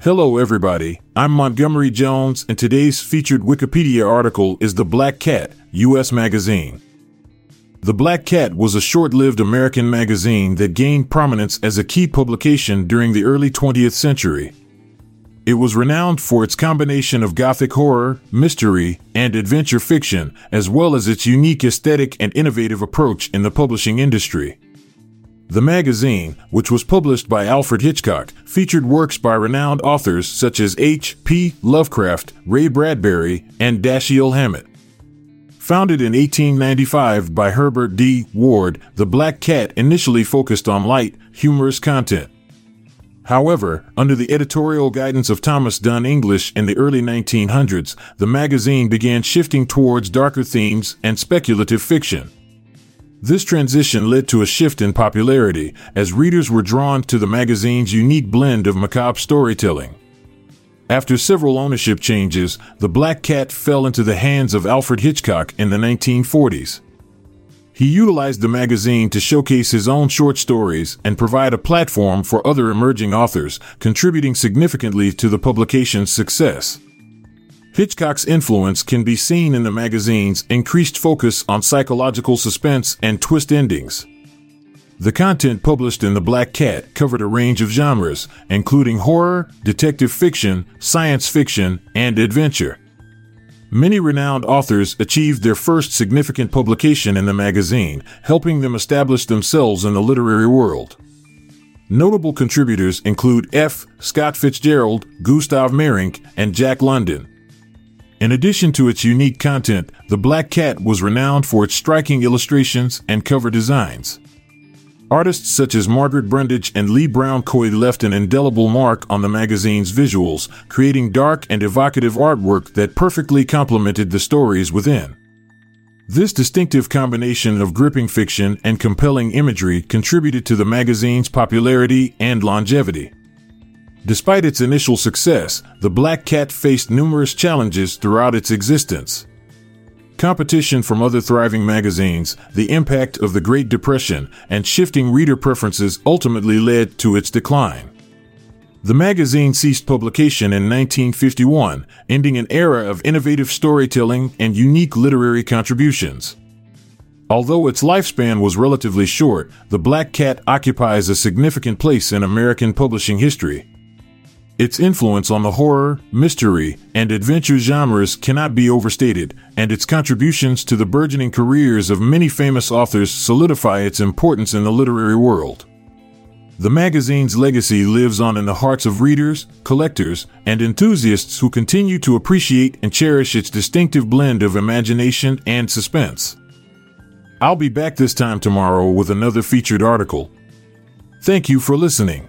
Hello, everybody. I'm Montgomery Jones, and today's featured Wikipedia article is The Black Cat, U.S. Magazine. The Black Cat was a short lived American magazine that gained prominence as a key publication during the early 20th century. It was renowned for its combination of gothic horror, mystery, and adventure fiction, as well as its unique aesthetic and innovative approach in the publishing industry. The magazine, which was published by Alfred Hitchcock, featured works by renowned authors such as H. P. Lovecraft, Ray Bradbury, and Dashiell Hammett. Founded in 1895 by Herbert D. Ward, The Black Cat initially focused on light, humorous content. However, under the editorial guidance of Thomas Dunn English in the early 1900s, the magazine began shifting towards darker themes and speculative fiction. This transition led to a shift in popularity as readers were drawn to the magazine's unique blend of macabre storytelling. After several ownership changes, The Black Cat fell into the hands of Alfred Hitchcock in the 1940s. He utilized the magazine to showcase his own short stories and provide a platform for other emerging authors, contributing significantly to the publication's success. Hitchcock's influence can be seen in the magazine's increased focus on psychological suspense and twist endings. The content published in The Black Cat covered a range of genres, including horror, detective fiction, science fiction, and adventure. Many renowned authors achieved their first significant publication in the magazine, helping them establish themselves in the literary world. Notable contributors include F. Scott Fitzgerald, Gustav Meyrink, and Jack London. In addition to its unique content, The Black Cat was renowned for its striking illustrations and cover designs. Artists such as Margaret Brundage and Lee Brown Coy left an indelible mark on the magazine's visuals, creating dark and evocative artwork that perfectly complemented the stories within. This distinctive combination of gripping fiction and compelling imagery contributed to the magazine's popularity and longevity. Despite its initial success, the Black Cat faced numerous challenges throughout its existence. Competition from other thriving magazines, the impact of the Great Depression, and shifting reader preferences ultimately led to its decline. The magazine ceased publication in 1951, ending an era of innovative storytelling and unique literary contributions. Although its lifespan was relatively short, The Black Cat occupies a significant place in American publishing history. Its influence on the horror, mystery, and adventure genres cannot be overstated, and its contributions to the burgeoning careers of many famous authors solidify its importance in the literary world. The magazine's legacy lives on in the hearts of readers, collectors, and enthusiasts who continue to appreciate and cherish its distinctive blend of imagination and suspense. I'll be back this time tomorrow with another featured article. Thank you for listening.